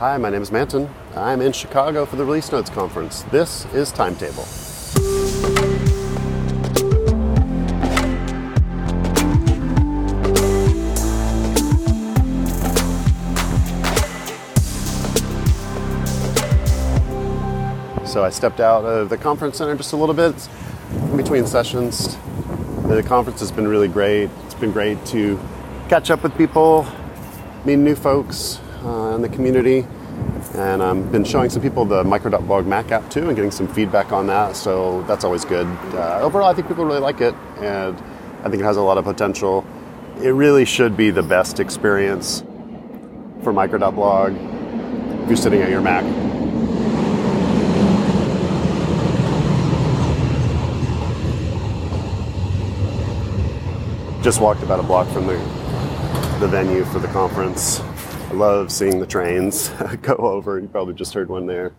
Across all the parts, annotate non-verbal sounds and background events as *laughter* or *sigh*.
Hi, my name is Manton. I'm in Chicago for the Release Notes Conference. This is Timetable. So I stepped out of the conference center just a little bit in between sessions. The conference has been really great. It's been great to catch up with people, meet new folks uh, in the community, and I've been showing some people the micro.blog Mac app too and getting some feedback on that, so that's always good. Uh, overall, I think people really like it, and I think it has a lot of potential. It really should be the best experience for micro.blog if you're sitting at your Mac. Just walked about a block from the, the venue for the conference. Love seeing the trains *laughs* go over. You probably just heard one there.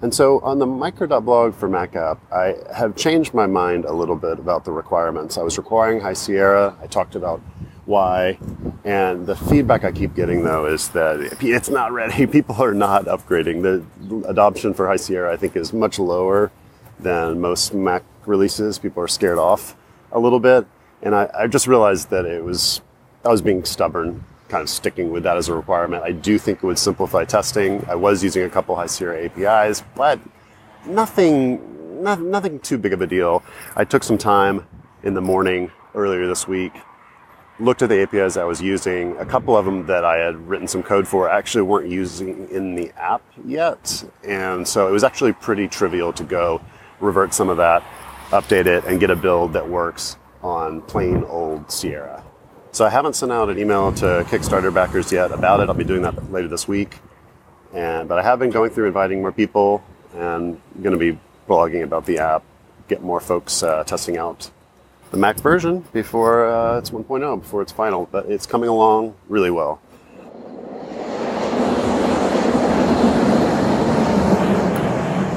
And so on the micro.blog for Mac app, I have changed my mind a little bit about the requirements. I was requiring High Sierra. I talked about why. And the feedback I keep getting though is that it's not ready. *laughs* People are not upgrading. The adoption for High Sierra, I think, is much lower than most Mac releases. People are scared off a little bit. And I, I just realized that it was, I was being stubborn, kind of sticking with that as a requirement. I do think it would simplify testing. I was using a couple High Sierra APIs, but nothing, not, nothing too big of a deal. I took some time in the morning earlier this week, looked at the APIs I was using. A couple of them that I had written some code for actually weren't using in the app yet. And so it was actually pretty trivial to go revert some of that, update it, and get a build that works on plain old Sierra. So I haven't sent out an email to Kickstarter backers yet about it. I'll be doing that later this week. And but I have been going through inviting more people and going to be blogging about the app, get more folks uh, testing out the Mac version before uh, it's 1.0, before it's final. But it's coming along really well.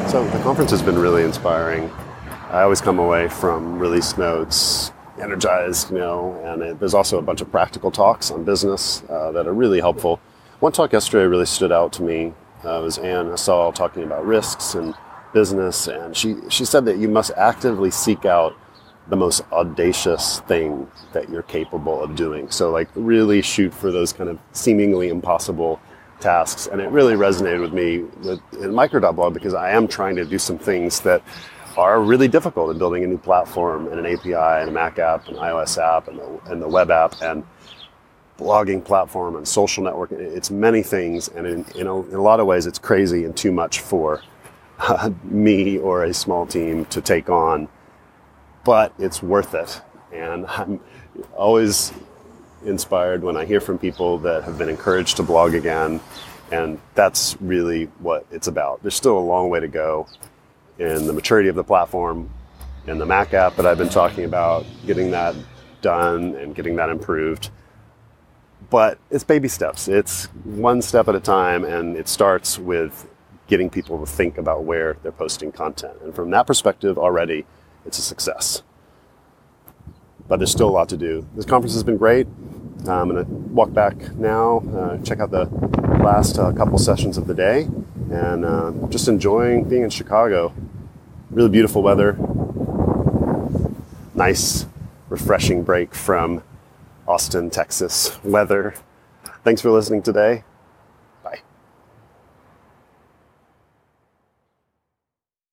So the conference has been really inspiring. I always come away from release notes energized, you know, and it, there's also a bunch of practical talks on business uh, that are really helpful. One talk yesterday really stood out to me. Uh, was Anne Halsall talking about risks and business, and she, she said that you must actively seek out the most audacious thing that you're capable of doing. So, like, really shoot for those kind of seemingly impossible tasks. And it really resonated with me with, in micro.blog because I am trying to do some things that are really difficult in building a new platform and an API and a Mac app, and iOS app, and the, and the web app, and blogging platform and social network. It's many things, and in, in, a, in a lot of ways, it's crazy and too much for uh, *laughs* me or a small team to take on. But it's worth it, and I'm always inspired when I hear from people that have been encouraged to blog again, and that's really what it's about. There's still a long way to go in the maturity of the platform and the Mac app that I've been talking about, getting that done and getting that improved. But it's baby steps. It's one step at a time, and it starts with getting people to think about where they're posting content. And from that perspective, already, it's a success. But there's still a lot to do. This conference has been great. I'm going to walk back now, uh, check out the last uh, couple sessions of the day, and uh, just enjoying being in Chicago. Really beautiful weather. Nice, refreshing break from Austin, Texas weather. Thanks for listening today.